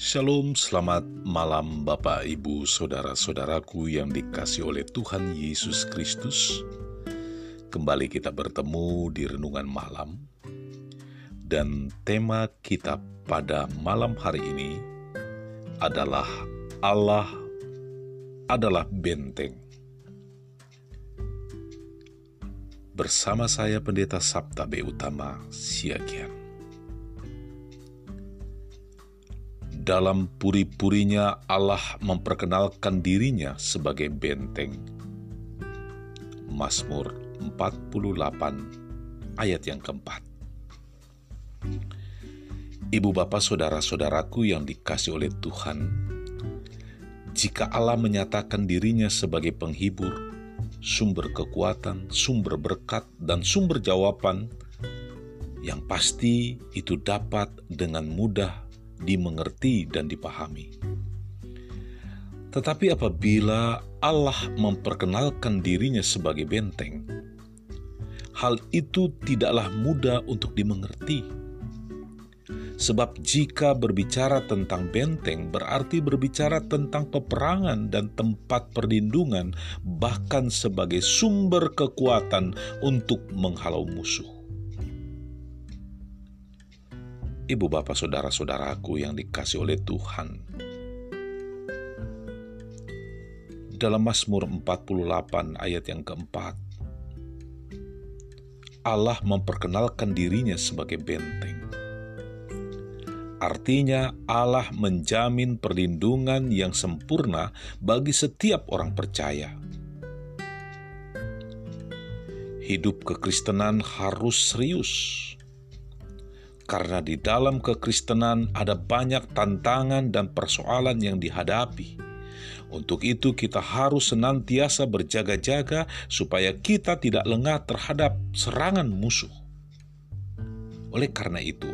Shalom, selamat malam Bapak, Ibu, Saudara-saudaraku yang dikasih oleh Tuhan Yesus Kristus. Kembali kita bertemu di Renungan Malam. Dan tema kita pada malam hari ini adalah Allah adalah benteng. Bersama saya Pendeta Sabta B. Utama Siagian. Dalam puri-purinya Allah memperkenalkan dirinya sebagai benteng. Mazmur 48 ayat yang keempat. Ibu bapak saudara-saudaraku yang dikasih oleh Tuhan, jika Allah menyatakan dirinya sebagai penghibur, sumber kekuatan, sumber berkat, dan sumber jawaban, yang pasti itu dapat dengan mudah dimengerti dan dipahami. Tetapi apabila Allah memperkenalkan dirinya sebagai benteng, hal itu tidaklah mudah untuk dimengerti. Sebab jika berbicara tentang benteng berarti berbicara tentang peperangan dan tempat perlindungan, bahkan sebagai sumber kekuatan untuk menghalau musuh. Ibu bapak saudara-saudaraku yang dikasih oleh Tuhan. Dalam Mazmur 48 ayat yang keempat, Allah memperkenalkan dirinya sebagai benteng. Artinya Allah menjamin perlindungan yang sempurna bagi setiap orang percaya. Hidup kekristenan harus serius karena di dalam kekristenan ada banyak tantangan dan persoalan yang dihadapi. Untuk itu, kita harus senantiasa berjaga-jaga supaya kita tidak lengah terhadap serangan musuh. Oleh karena itu,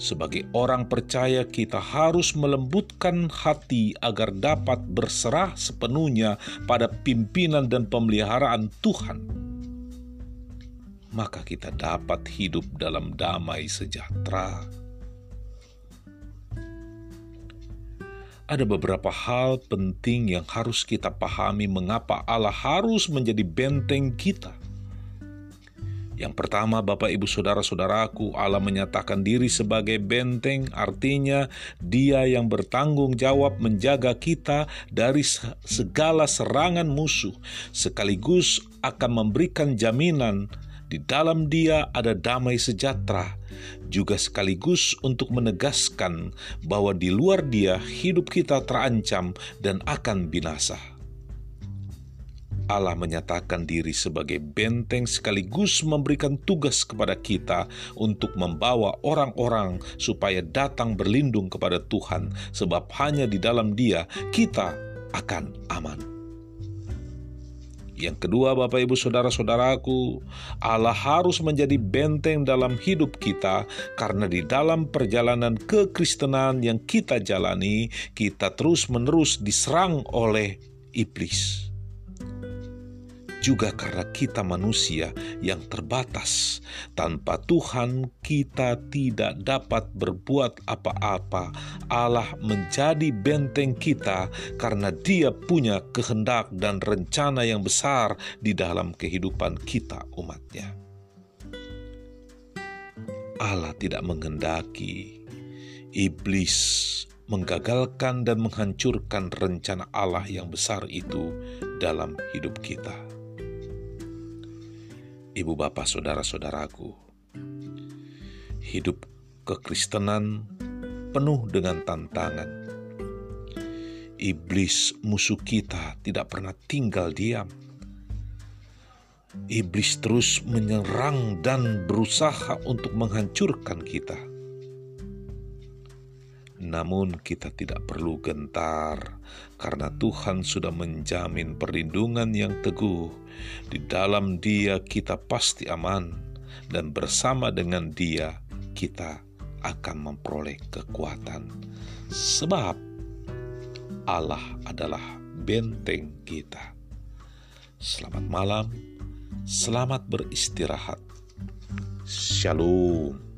sebagai orang percaya, kita harus melembutkan hati agar dapat berserah sepenuhnya pada pimpinan dan pemeliharaan Tuhan maka kita dapat hidup dalam damai sejahtera. Ada beberapa hal penting yang harus kita pahami mengapa Allah harus menjadi benteng kita. Yang pertama, Bapak, Ibu, Saudara-saudaraku, Allah menyatakan diri sebagai benteng, artinya Dia yang bertanggung jawab menjaga kita dari segala serangan musuh, sekaligus akan memberikan jaminan di dalam dia ada damai sejahtera, juga sekaligus untuk menegaskan bahwa di luar dia hidup kita terancam dan akan binasa. Allah menyatakan diri sebagai benteng sekaligus memberikan tugas kepada kita untuk membawa orang-orang supaya datang berlindung kepada Tuhan, sebab hanya di dalam Dia kita akan aman. Yang kedua, Bapak Ibu Saudara-saudaraku, Allah harus menjadi benteng dalam hidup kita karena di dalam perjalanan kekristenan yang kita jalani, kita terus-menerus diserang oleh iblis juga karena kita manusia yang terbatas. Tanpa Tuhan, kita tidak dapat berbuat apa-apa. Allah menjadi benteng kita karena Dia punya kehendak dan rencana yang besar di dalam kehidupan kita, umatnya. Allah tidak menghendaki iblis menggagalkan dan menghancurkan rencana Allah yang besar itu dalam hidup kita ibu bapak saudara-saudaraku. Hidup kekristenan penuh dengan tantangan. Iblis musuh kita tidak pernah tinggal diam. Iblis terus menyerang dan berusaha untuk menghancurkan kita. Namun, kita tidak perlu gentar karena Tuhan sudah menjamin perlindungan yang teguh. Di dalam Dia, kita pasti aman, dan bersama dengan Dia, kita akan memperoleh kekuatan, sebab Allah adalah benteng kita. Selamat malam, selamat beristirahat. Shalom.